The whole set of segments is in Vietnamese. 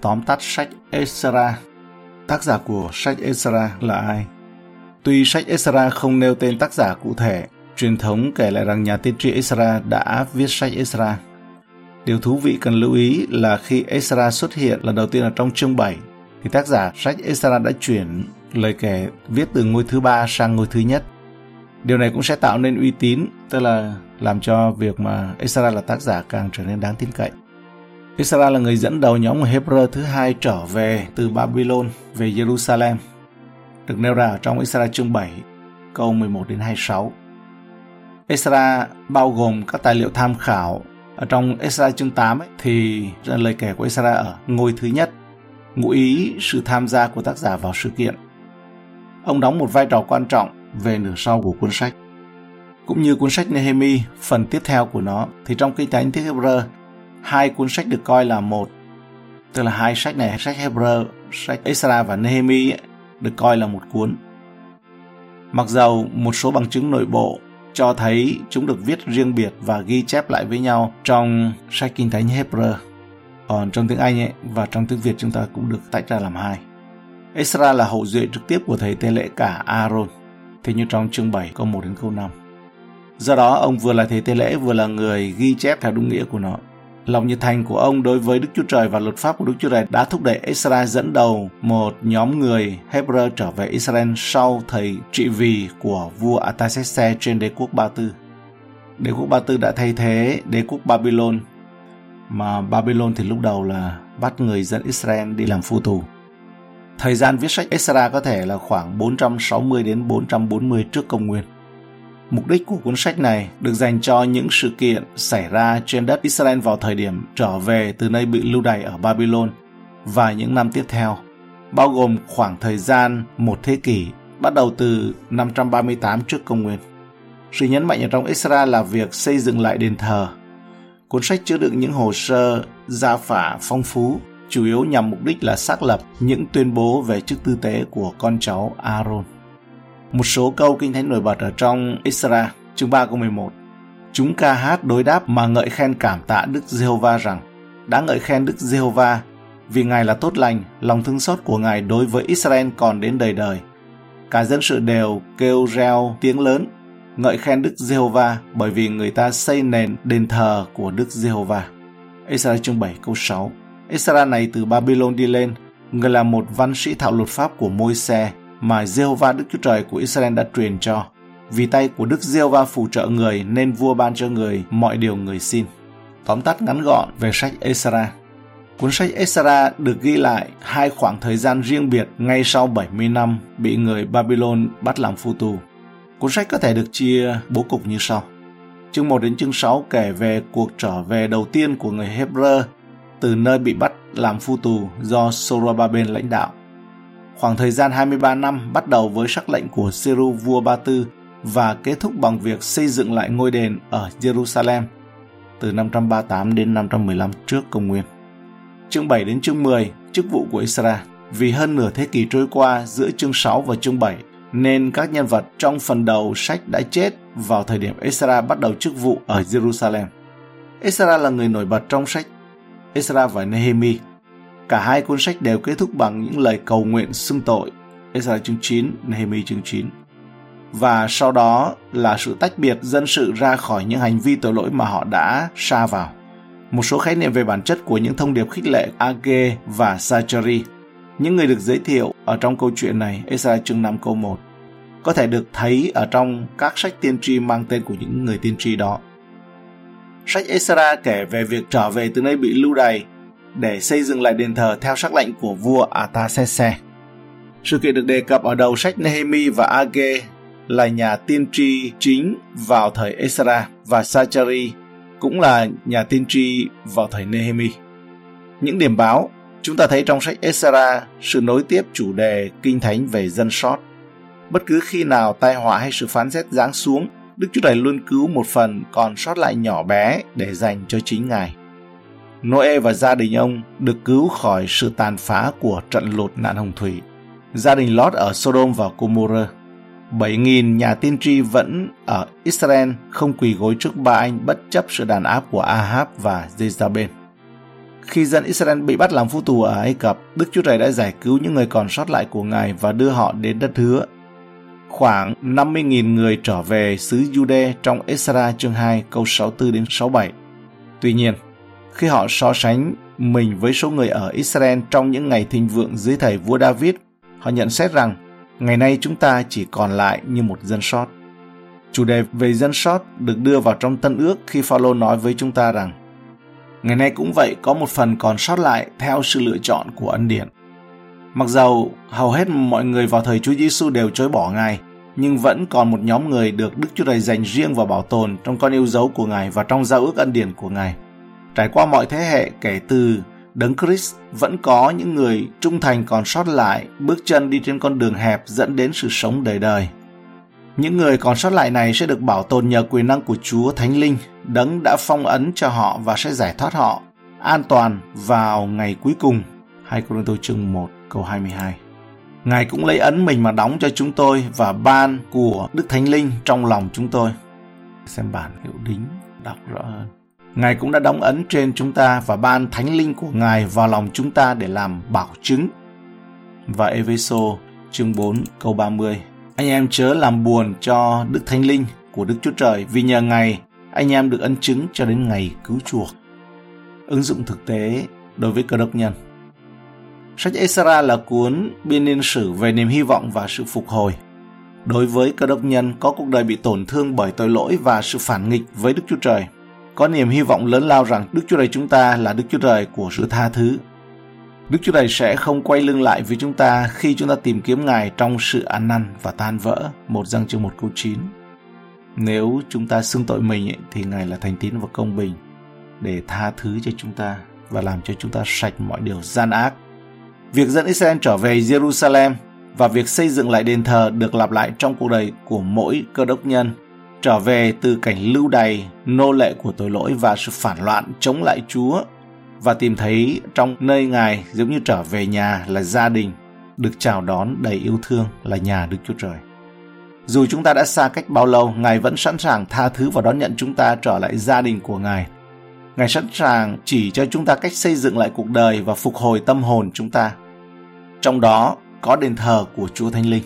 tóm tắt sách Esra. Tác giả của sách Esra là ai? Tuy sách Esra không nêu tên tác giả cụ thể, truyền thống kể lại rằng nhà tiên tri Esra đã viết sách Esra. Điều thú vị cần lưu ý là khi Esra xuất hiện lần đầu tiên ở trong chương 7, thì tác giả sách Esra đã chuyển lời kể viết từ ngôi thứ ba sang ngôi thứ nhất. Điều này cũng sẽ tạo nên uy tín, tức là làm cho việc mà Esra là tác giả càng trở nên đáng tin cậy. Esra là người dẫn đầu nhóm người Hebrew thứ hai trở về từ Babylon về Jerusalem, được nêu ra ở trong Esra chương 7, câu 11 đến 26. Esra bao gồm các tài liệu tham khảo ở trong Esra chương 8 ấy, thì lời kể của Esra ở ngôi thứ nhất ngụ ý sự tham gia của tác giả vào sự kiện. Ông đóng một vai trò quan trọng về nửa sau của cuốn sách. Cũng như cuốn sách Nehemi, phần tiếp theo của nó, thì trong Kinh Thánh tiếng Hebrew, hai cuốn sách được coi là một. Tức là hai sách này, sách Hebrew, sách Ezra và Nehemi được coi là một cuốn. Mặc dầu một số bằng chứng nội bộ cho thấy chúng được viết riêng biệt và ghi chép lại với nhau trong sách Kinh Thánh Hebrew. Còn trong tiếng Anh ấy, và trong tiếng Việt chúng ta cũng được tách ra làm hai. Ezra là hậu duệ trực tiếp của thầy tế lễ cả Aaron, Thế như trong chương 7 câu 1 đến câu 5. Do đó, ông vừa là thầy tế lễ vừa là người ghi chép theo đúng nghĩa của nó. Lòng nhiệt thành của ông đối với Đức Chúa Trời và luật pháp của Đức Chúa Trời đã thúc đẩy Israel dẫn đầu một nhóm người Hebrew trở về Israel sau thời trị vì của vua Artaxerxes trên đế quốc Ba Tư. Đế quốc Ba Tư đã thay thế đế quốc Babylon, mà Babylon thì lúc đầu là bắt người dân Israel đi làm phu tù. Thời gian viết sách Ezra có thể là khoảng 460 đến 440 trước công nguyên. Mục đích của cuốn sách này được dành cho những sự kiện xảy ra trên đất Israel vào thời điểm trở về từ nơi bị lưu đày ở Babylon và những năm tiếp theo, bao gồm khoảng thời gian một thế kỷ bắt đầu từ 538 trước công nguyên. Sự nhấn mạnh ở trong Israel là việc xây dựng lại đền thờ. Cuốn sách chứa đựng những hồ sơ gia phả phong phú, chủ yếu nhằm mục đích là xác lập những tuyên bố về chức tư tế của con cháu Aaron. Một số câu kinh thánh nổi bật ở trong Isra, chương 3 câu 11. Chúng ca hát đối đáp mà ngợi khen cảm tạ Đức Giê-hô-va rằng đã ngợi khen Đức Giê-hô-va vì Ngài là tốt lành, lòng thương xót của Ngài đối với Israel còn đến đời đời. Cả dân sự đều kêu reo tiếng lớn, ngợi khen Đức Giê-hô-va bởi vì người ta xây nền đền thờ của Đức Giê-hô-va. Israel chương 7 câu 6 Israel này từ Babylon đi lên, người là một văn sĩ thạo luật pháp của Môi-se mà giê va Đức Chúa Trời của Israel đã truyền cho. Vì tay của Đức giê va phù trợ người nên vua ban cho người mọi điều người xin. Tóm tắt ngắn gọn về sách Esra. Cuốn sách Esra được ghi lại hai khoảng thời gian riêng biệt ngay sau 70 năm bị người Babylon bắt làm phu tù. Cuốn sách có thể được chia bố cục như sau. Chương 1 đến chương 6 kể về cuộc trở về đầu tiên của người Hebrew từ nơi bị bắt làm phu tù do Zorobabel lãnh đạo. Khoảng thời gian 23 năm bắt đầu với sắc lệnh của Seru vua Ba Tư và kết thúc bằng việc xây dựng lại ngôi đền ở Jerusalem từ 538 đến 515 trước công nguyên. Chương 7 đến chương 10, chức vụ của Israel. Vì hơn nửa thế kỷ trôi qua giữa chương 6 và chương 7, nên các nhân vật trong phần đầu sách đã chết vào thời điểm Ezra bắt đầu chức vụ ở Jerusalem. Ezra là người nổi bật trong sách Ezra và Nehemi Cả hai cuốn sách đều kết thúc bằng những lời cầu nguyện xưng tội, Ezra chương 9, Nehemi chương 9. Và sau đó là sự tách biệt dân sự ra khỏi những hành vi tội lỗi mà họ đã sa vào. Một số khái niệm về bản chất của những thông điệp khích lệ Age và Sachari, những người được giới thiệu ở trong câu chuyện này, Ezra chương 5 câu 1, có thể được thấy ở trong các sách tiên tri mang tên của những người tiên tri đó. Sách Ezra kể về việc trở về từ nơi bị lưu đày để xây dựng lại đền thờ theo sắc lệnh của vua Artaxerxes. Sự kiện được đề cập ở đầu sách Nehemi và Age là nhà tiên tri chính vào thời Esra và Sachari cũng là nhà tiên tri vào thời Nehemi. Những điểm báo chúng ta thấy trong sách Esra sự nối tiếp chủ đề kinh thánh về dân sót. Bất cứ khi nào tai họa hay sự phán xét giáng xuống, Đức Chúa Trời luôn cứu một phần còn sót lại nhỏ bé để dành cho chính Ngài. Noe và gia đình ông được cứu khỏi sự tàn phá của trận lụt nạn hồng thủy. Gia đình Lot ở Sodom và Gomorrah. 7.000 nhà tiên tri vẫn ở Israel không quỳ gối trước ba anh bất chấp sự đàn áp của Ahab và Jezabel. Khi dân Israel bị bắt làm phu tù ở Ai Cập, Đức Chúa Trời đã giải cứu những người còn sót lại của Ngài và đưa họ đến đất hứa. Khoảng 50.000 người trở về xứ Jude trong Esra chương 2 câu 64 đến 67. Tuy nhiên, khi họ so sánh mình với số người ở Israel trong những ngày thịnh vượng dưới thời vua David, họ nhận xét rằng ngày nay chúng ta chỉ còn lại như một dân sót. Chủ đề về dân sót được đưa vào trong Tân ước khi Phaolô nói với chúng ta rằng Ngày nay cũng vậy có một phần còn sót lại theo sự lựa chọn của ân điển. Mặc dầu hầu hết mọi người vào thời Chúa Giêsu đều chối bỏ Ngài, nhưng vẫn còn một nhóm người được Đức Chúa Trời dành riêng và bảo tồn trong con yêu dấu của Ngài và trong giao ước ân điển của Ngài. Trải qua mọi thế hệ kể từ Đấng Christ vẫn có những người trung thành còn sót lại, bước chân đi trên con đường hẹp dẫn đến sự sống đời đời. Những người còn sót lại này sẽ được bảo tồn nhờ quyền năng của Chúa Thánh Linh, đấng đã phong ấn cho họ và sẽ giải thoát họ an toàn vào ngày cuối cùng. 2 Corinto chương 1 câu 22 Ngài cũng lấy ấn mình mà đóng cho chúng tôi và ban của Đức Thánh Linh trong lòng chúng tôi. Xem bản hiệu đính đọc rõ hơn. Ngài cũng đã đóng ấn trên chúng ta và ban Thánh Linh của Ngài vào lòng chúng ta để làm bảo chứng. Và Eveso chương 4 câu 30 anh em chớ làm buồn cho Đức Thánh Linh của Đức Chúa Trời vì nhờ Ngài anh em được ân chứng cho đến ngày cứu chuộc. Ứng dụng thực tế đối với cơ đốc nhân Sách Esra là cuốn biên niên sử về niềm hy vọng và sự phục hồi. Đối với cơ đốc nhân có cuộc đời bị tổn thương bởi tội lỗi và sự phản nghịch với Đức Chúa Trời, có niềm hy vọng lớn lao rằng Đức Chúa Trời chúng ta là Đức Chúa Trời của sự tha thứ, Đức Chúa Trời sẽ không quay lưng lại với chúng ta khi chúng ta tìm kiếm Ngài trong sự ăn năn và tan vỡ. Một răng chương một câu 9. Nếu chúng ta xưng tội mình ấy, thì Ngài là thành tín và công bình để tha thứ cho chúng ta và làm cho chúng ta sạch mọi điều gian ác. Việc dẫn Israel trở về Jerusalem và việc xây dựng lại đền thờ được lặp lại trong cuộc đời của mỗi cơ đốc nhân trở về từ cảnh lưu đày, nô lệ của tội lỗi và sự phản loạn chống lại Chúa và tìm thấy trong nơi Ngài giống như trở về nhà là gia đình, được chào đón đầy yêu thương là nhà Đức Chúa Trời. Dù chúng ta đã xa cách bao lâu, Ngài vẫn sẵn sàng tha thứ và đón nhận chúng ta trở lại gia đình của Ngài. Ngài sẵn sàng chỉ cho chúng ta cách xây dựng lại cuộc đời và phục hồi tâm hồn chúng ta. Trong đó có đền thờ của Chúa Thánh Linh.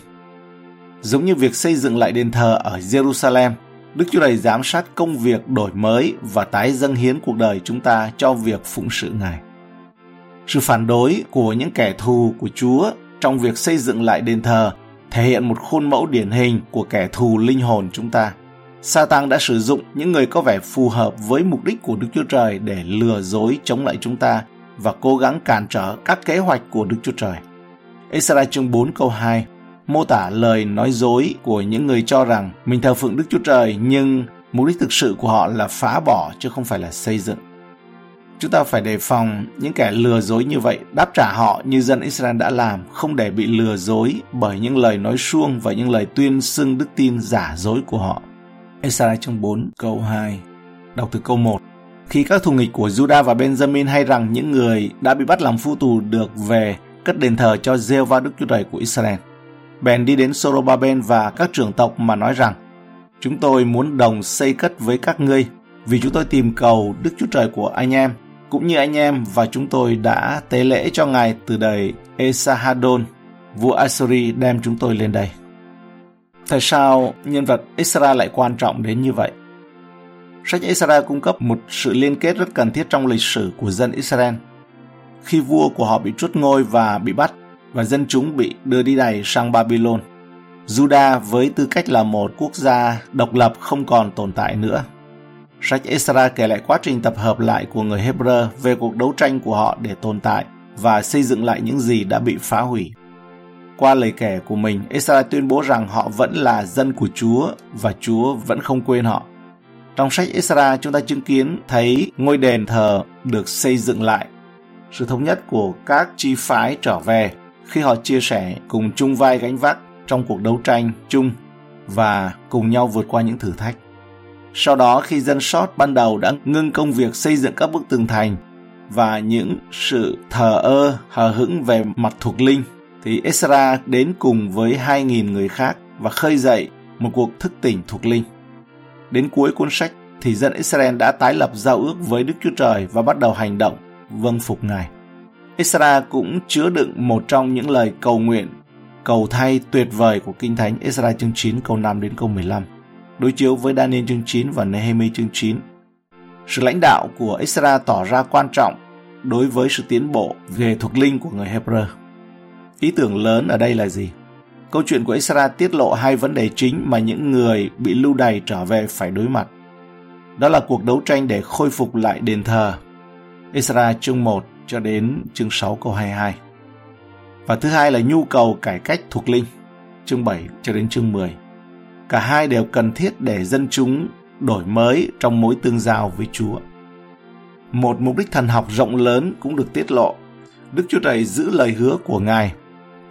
Giống như việc xây dựng lại đền thờ ở Jerusalem Đức Chúa Trời giám sát công việc đổi mới và tái dâng hiến cuộc đời chúng ta cho việc phụng sự Ngài. Sự phản đối của những kẻ thù của Chúa trong việc xây dựng lại đền thờ thể hiện một khuôn mẫu điển hình của kẻ thù linh hồn chúng ta. Satan đã sử dụng những người có vẻ phù hợp với mục đích của Đức Chúa Trời để lừa dối chống lại chúng ta và cố gắng cản trở các kế hoạch của Đức Chúa Trời. Esra chương 4 câu 2 mô tả lời nói dối của những người cho rằng mình thờ phượng Đức Chúa Trời nhưng mục đích thực sự của họ là phá bỏ chứ không phải là xây dựng. Chúng ta phải đề phòng những kẻ lừa dối như vậy, đáp trả họ như dân Israel đã làm, không để bị lừa dối bởi những lời nói suông và những lời tuyên xưng đức tin giả dối của họ. Esra chương 4 câu 2 Đọc từ câu 1 Khi các thù nghịch của Judah và Benjamin hay rằng những người đã bị bắt làm phu tù được về cất đền thờ cho Jehovah va Đức Chúa Trời của Israel bèn đi đến Sorobaben và các trưởng tộc mà nói rằng Chúng tôi muốn đồng xây cất với các ngươi vì chúng tôi tìm cầu Đức Chúa Trời của anh em cũng như anh em và chúng tôi đã tế lễ cho Ngài từ đời Esahadon, vua Assyri đem chúng tôi lên đây. Tại sao nhân vật Isra lại quan trọng đến như vậy? Sách Isra cung cấp một sự liên kết rất cần thiết trong lịch sử của dân Israel. Khi vua của họ bị truất ngôi và bị bắt, và dân chúng bị đưa đi đày sang Babylon. Juda với tư cách là một quốc gia độc lập không còn tồn tại nữa. Sách Esra kể lại quá trình tập hợp lại của người Hebrew về cuộc đấu tranh của họ để tồn tại và xây dựng lại những gì đã bị phá hủy. Qua lời kể của mình, Esra tuyên bố rằng họ vẫn là dân của Chúa và Chúa vẫn không quên họ. Trong sách Esra, chúng ta chứng kiến thấy ngôi đền thờ được xây dựng lại. Sự thống nhất của các chi phái trở về khi họ chia sẻ cùng chung vai gánh vác trong cuộc đấu tranh chung và cùng nhau vượt qua những thử thách. Sau đó, khi dân sót ban đầu đã ngưng công việc xây dựng các bức tường thành và những sự thờ ơ, hờ hững về mặt thuộc linh, thì Esra đến cùng với 2.000 người khác và khơi dậy một cuộc thức tỉnh thuộc linh. Đến cuối cuốn sách, thì dân Israel đã tái lập giao ước với Đức Chúa Trời và bắt đầu hành động vâng phục Ngài. Esra cũng chứa đựng một trong những lời cầu nguyện, cầu thay tuyệt vời của Kinh Thánh Esra chương 9 câu 5 đến câu 15, đối chiếu với Daniel chương 9 và Nehemi chương 9. Sự lãnh đạo của Esra tỏ ra quan trọng đối với sự tiến bộ về thuộc linh của người Hebrew. Ý tưởng lớn ở đây là gì? Câu chuyện của Esra tiết lộ hai vấn đề chính mà những người bị lưu đày trở về phải đối mặt. Đó là cuộc đấu tranh để khôi phục lại đền thờ. Esra chương 1 cho đến chương 6 câu 22. Và thứ hai là nhu cầu cải cách thuộc linh, chương 7 cho đến chương 10. Cả hai đều cần thiết để dân chúng đổi mới trong mối tương giao với Chúa. Một mục đích thần học rộng lớn cũng được tiết lộ. Đức Chúa Trời giữ lời hứa của Ngài.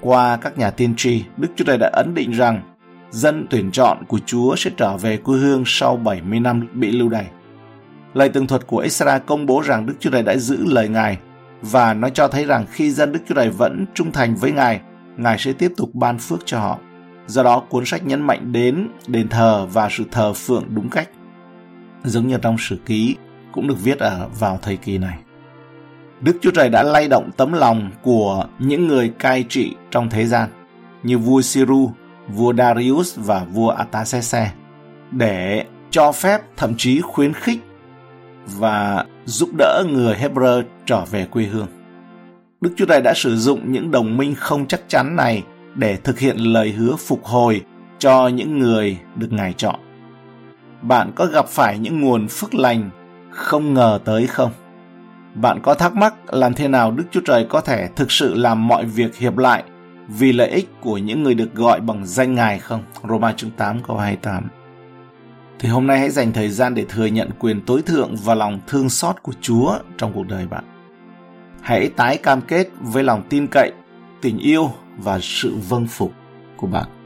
Qua các nhà tiên tri, Đức Chúa Trời đã ấn định rằng dân tuyển chọn của Chúa sẽ trở về quê hương sau 70 năm bị lưu đày. Lời tường thuật của Esra công bố rằng Đức Chúa Trời đã giữ lời Ngài và nó cho thấy rằng khi dân Đức Chúa Trời vẫn trung thành với Ngài, Ngài sẽ tiếp tục ban phước cho họ. Do đó, cuốn sách nhấn mạnh đến đền thờ và sự thờ phượng đúng cách. Giống như trong sử ký cũng được viết ở vào thời kỳ này. Đức Chúa Trời đã lay động tấm lòng của những người cai trị trong thế gian như vua Siru, vua Darius và vua Artaxerxes để cho phép thậm chí khuyến khích và giúp đỡ người Hebrew trở về quê hương. Đức Chúa Trời đã sử dụng những đồng minh không chắc chắn này để thực hiện lời hứa phục hồi cho những người được Ngài chọn. Bạn có gặp phải những nguồn phước lành không ngờ tới không? Bạn có thắc mắc làm thế nào Đức Chúa Trời có thể thực sự làm mọi việc hiệp lại vì lợi ích của những người được gọi bằng danh Ngài không? Roma chương 8 câu 28 thì hôm nay hãy dành thời gian để thừa nhận quyền tối thượng và lòng thương xót của Chúa trong cuộc đời bạn. Hãy tái cam kết với lòng tin cậy, tình yêu và sự vâng phục của bạn.